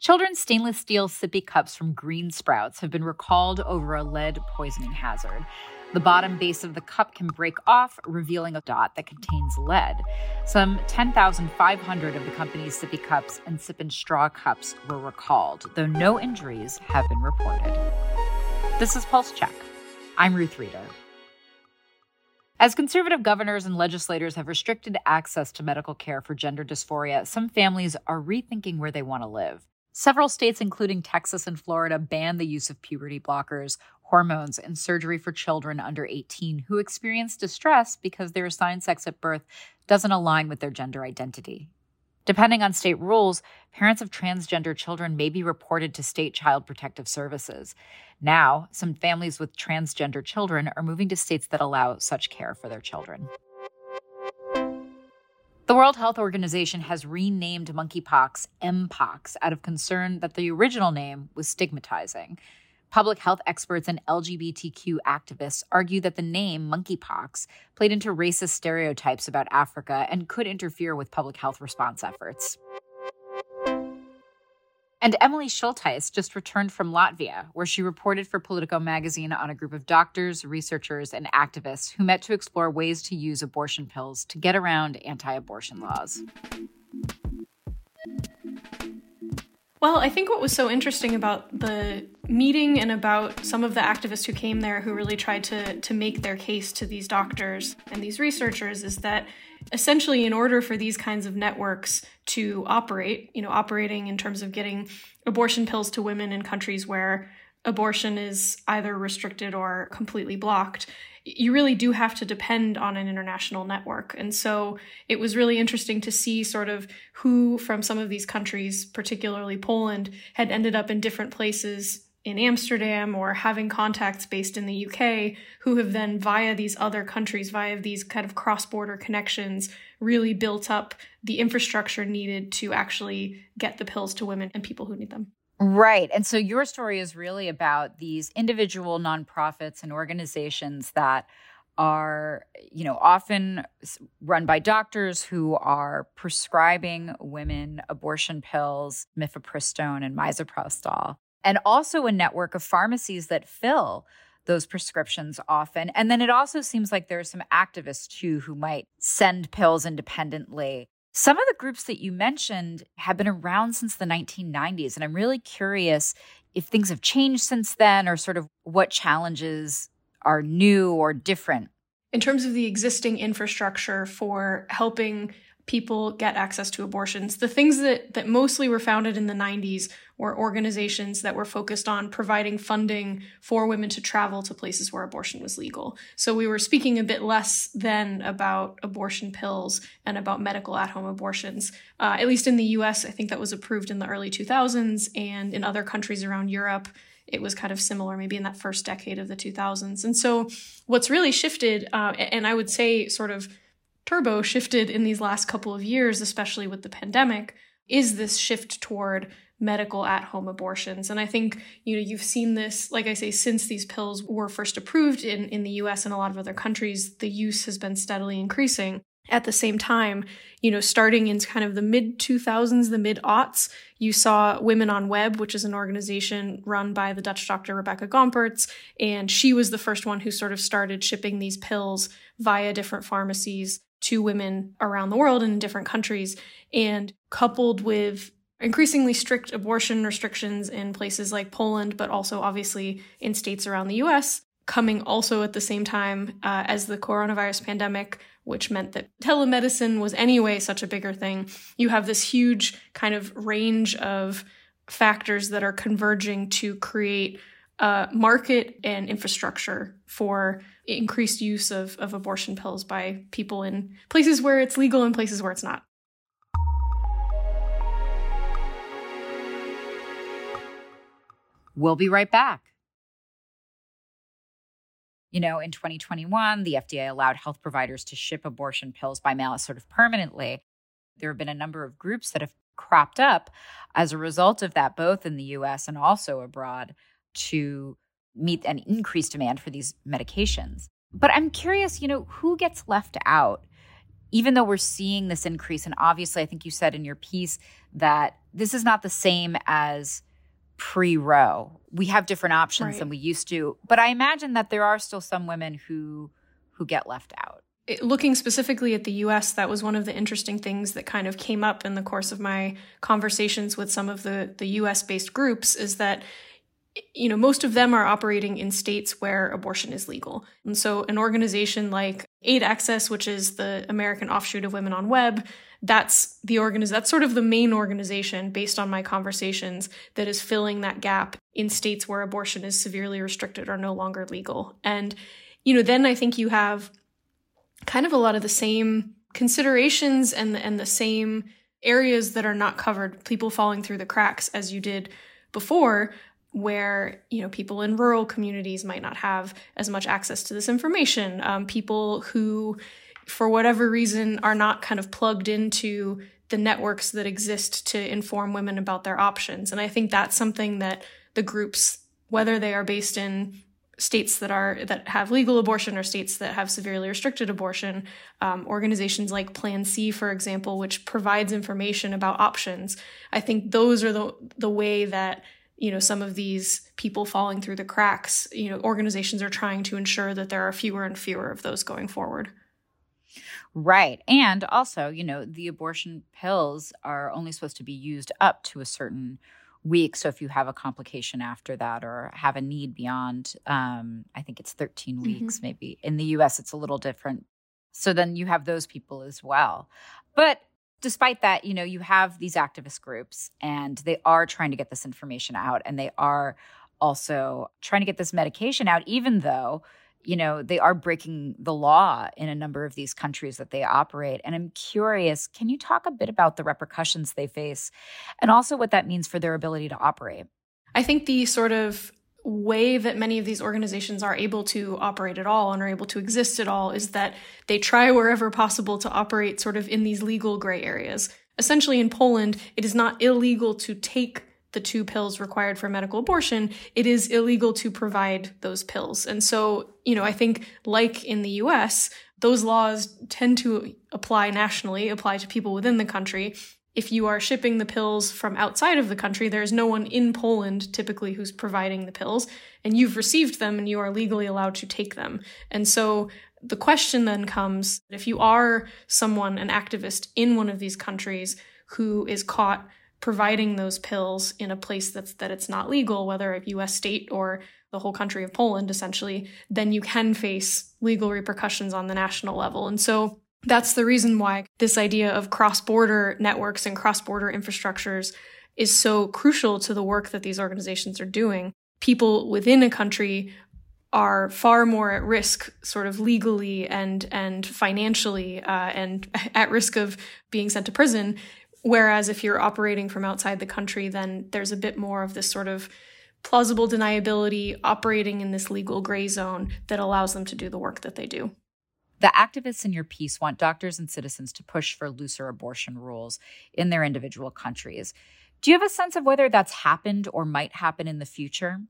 Children's stainless steel sippy cups from Green Sprouts have been recalled over a lead poisoning hazard. The bottom base of the cup can break off, revealing a dot that contains lead. Some 10,500 of the company's sippy cups and sip and straw cups were recalled, though no injuries have been reported. This is Pulse Check. I'm Ruth Reader. As conservative governors and legislators have restricted access to medical care for gender dysphoria, some families are rethinking where they want to live. Several states, including Texas and Florida, ban the use of puberty blockers, hormones, and surgery for children under 18 who experience distress because their assigned sex at birth doesn't align with their gender identity. Depending on state rules, parents of transgender children may be reported to state child protective services. Now, some families with transgender children are moving to states that allow such care for their children. World Health Organization has renamed monkeypox Mpox out of concern that the original name was stigmatizing. Public health experts and LGBTQ activists argue that the name monkeypox played into racist stereotypes about Africa and could interfere with public health response efforts. And Emily Schultheis just returned from Latvia, where she reported for Politico magazine on a group of doctors, researchers, and activists who met to explore ways to use abortion pills to get around anti abortion laws. Well, I think what was so interesting about the meeting and about some of the activists who came there who really tried to, to make their case to these doctors and these researchers is that essentially in order for these kinds of networks to operate you know operating in terms of getting abortion pills to women in countries where abortion is either restricted or completely blocked you really do have to depend on an international network. And so it was really interesting to see sort of who from some of these countries particularly poland had ended up in different places in Amsterdam or having contacts based in the UK who have then, via these other countries, via these kind of cross border connections, really built up the infrastructure needed to actually get the pills to women and people who need them. Right. And so your story is really about these individual nonprofits and organizations that are, you know, often run by doctors who are prescribing women abortion pills, mifepristone and misoprostol and also a network of pharmacies that fill those prescriptions often. And then it also seems like there are some activists too who might send pills independently. Some of the groups that you mentioned have been around since the 1990s. And I'm really curious if things have changed since then or sort of what challenges are new or different. In terms of the existing infrastructure for helping people get access to abortions. The things that, that mostly were founded in the 90s were organizations that were focused on providing funding for women to travel to places where abortion was legal. So we were speaking a bit less then about abortion pills and about medical at home abortions. Uh, at least in the US, I think that was approved in the early 2000s, and in other countries around Europe, it was kind of similar, maybe in that first decade of the 2000s. And so, what's really shifted, uh, and I would say sort of turbo shifted in these last couple of years, especially with the pandemic, is this shift toward medical at home abortions. And I think, you know, you've seen this, like I say, since these pills were first approved in, in the US and a lot of other countries, the use has been steadily increasing. At the same time, you know, starting in kind of the mid 2000s, the mid aughts, you saw Women on Web, which is an organization run by the Dutch doctor Rebecca Gomperts. And she was the first one who sort of started shipping these pills via different pharmacies to women around the world and in different countries. And coupled with increasingly strict abortion restrictions in places like Poland, but also obviously in states around the US, coming also at the same time uh, as the coronavirus pandemic, which meant that telemedicine was anyway such a bigger thing. You have this huge kind of range of factors that are converging to create a market and infrastructure for increased use of, of abortion pills by people in places where it's legal and places where it's not. We'll be right back. You know, in 2021, the FDA allowed health providers to ship abortion pills by mail sort of permanently. There have been a number of groups that have cropped up as a result of that, both in the US and also abroad, to meet an increased demand for these medications. But I'm curious, you know, who gets left out even though we're seeing this increase, and obviously, I think you said in your piece that this is not the same as pre Roe. We have different options right. than we used to, but I imagine that there are still some women who who get left out. Looking specifically at the US, that was one of the interesting things that kind of came up in the course of my conversations with some of the, the US based groups is that you know, most of them are operating in states where abortion is legal. And so an organization like Aid Access, which is the American offshoot of Women on Web, that's the organiz- that's sort of the main organization based on my conversations that is filling that gap in states where abortion is severely restricted or no longer legal. And you know, then I think you have kind of a lot of the same considerations and and the same areas that are not covered, people falling through the cracks as you did before where you know people in rural communities might not have as much access to this information. Um, people who for whatever reason are not kind of plugged into the networks that exist to inform women about their options. And i think that's something that the groups whether they are based in states that are that have legal abortion or states that have severely restricted abortion um, organizations like plan c for example which provides information about options i think those are the the way that you know some of these people falling through the cracks you know organizations are trying to ensure that there are fewer and fewer of those going forward. Right. And also you know the abortion pills are only supposed to be used up to a certain week. So if you have a complication after that or have a need beyond um, i think it's 13 mm-hmm. weeks mm-hmm. maybe. In the us it's a little different. So then you have those people as well. But despite that, you know, you have these activist groups and they are trying to get this information out and they are also trying to get this medication out, even though, you know, they are breaking the law in a number of these countries that they operate. And I'm curious, can you talk a bit about the repercussions they face and also what that means for their ability to operate? I think the sort of way that many of these organizations are able to operate at all and are able to exist at all is that they try wherever possible to operate sort of in these legal gray areas. Essentially, in Poland, it is not illegal to take the two pills required for medical abortion, it is illegal to provide those pills. And so, you know, I think like in the US, those laws tend to apply nationally, apply to people within the country if you are shipping the pills from outside of the country, there's no one in Poland typically who's providing the pills, and you've received them and you are legally allowed to take them. And so the question then comes if you are someone, an activist in one of these countries who is caught providing those pills in a place that's that it's not legal, whether a US state or the whole country of Poland essentially, then you can face legal repercussions on the national level. And so that's the reason why this idea of cross border networks and cross border infrastructures is so crucial to the work that these organizations are doing. People within a country are far more at risk, sort of legally and and financially, uh, and at risk of being sent to prison. Whereas if you're operating from outside the country, then there's a bit more of this sort of plausible deniability operating in this legal gray zone that allows them to do the work that they do. The activists in your piece want doctors and citizens to push for looser abortion rules in their individual countries. Do you have a sense of whether that's happened or might happen in the future?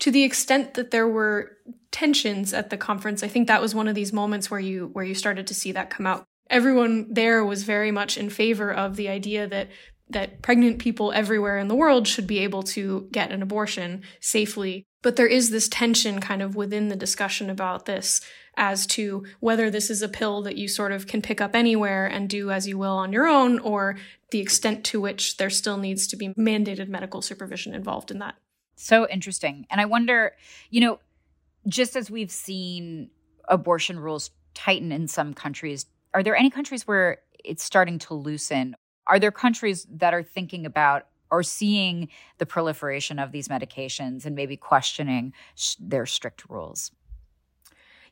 To the extent that there were tensions at the conference, I think that was one of these moments where you where you started to see that come out. Everyone there was very much in favor of the idea that that pregnant people everywhere in the world should be able to get an abortion safely. But there is this tension kind of within the discussion about this as to whether this is a pill that you sort of can pick up anywhere and do as you will on your own, or the extent to which there still needs to be mandated medical supervision involved in that. So interesting. And I wonder, you know, just as we've seen abortion rules tighten in some countries, are there any countries where it's starting to loosen? Are there countries that are thinking about or seeing the proliferation of these medications and maybe questioning sh- their strict rules?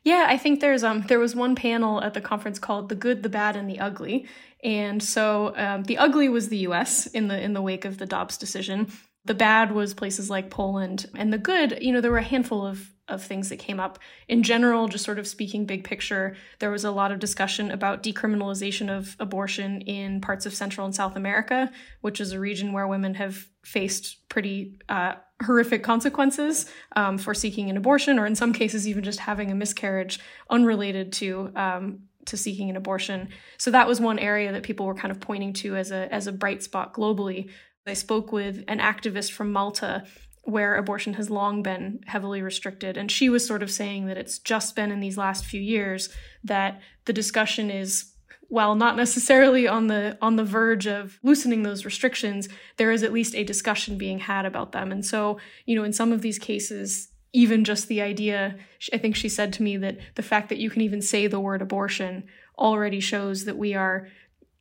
Yeah, I think there's um there was one panel at the conference called "The Good, the Bad, and the Ugly," and so um, the ugly was the U.S. in the in the wake of the Dobbs decision. The bad was places like Poland, and the good, you know, there were a handful of of things that came up. In general, just sort of speaking big picture, there was a lot of discussion about decriminalization of abortion in parts of Central and South America, which is a region where women have faced pretty uh, horrific consequences um, for seeking an abortion, or in some cases, even just having a miscarriage unrelated to um, to seeking an abortion. So that was one area that people were kind of pointing to as a as a bright spot globally. I spoke with an activist from Malta where abortion has long been heavily restricted. And she was sort of saying that it's just been in these last few years that the discussion is while not necessarily on the on the verge of loosening those restrictions there is at least a discussion being had about them. And so you know in some of these cases even just the idea i think she said to me that the fact that you can even say the word abortion already shows that we are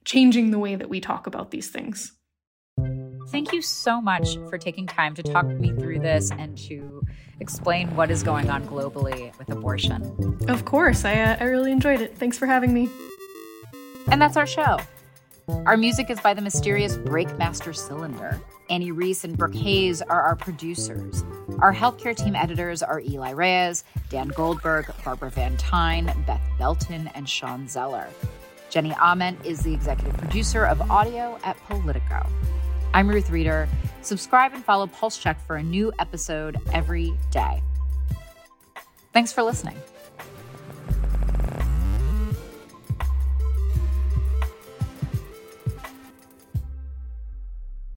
changing the way that we talk about these things Thank you so much for taking time to talk me through this and to explain what is going on globally with abortion. Of course, I, uh, I really enjoyed it. Thanks for having me. And that's our show. Our music is by the mysterious Breakmaster Cylinder. Annie Reese and Brooke Hayes are our producers. Our healthcare team editors are Eli Reyes, Dan Goldberg, Barbara Van Tyne, Beth Belton, and Sean Zeller. Jenny Ament is the executive producer of audio at Politico. I'm Ruth Reader. Subscribe and follow Pulse Check for a new episode every day. Thanks for listening.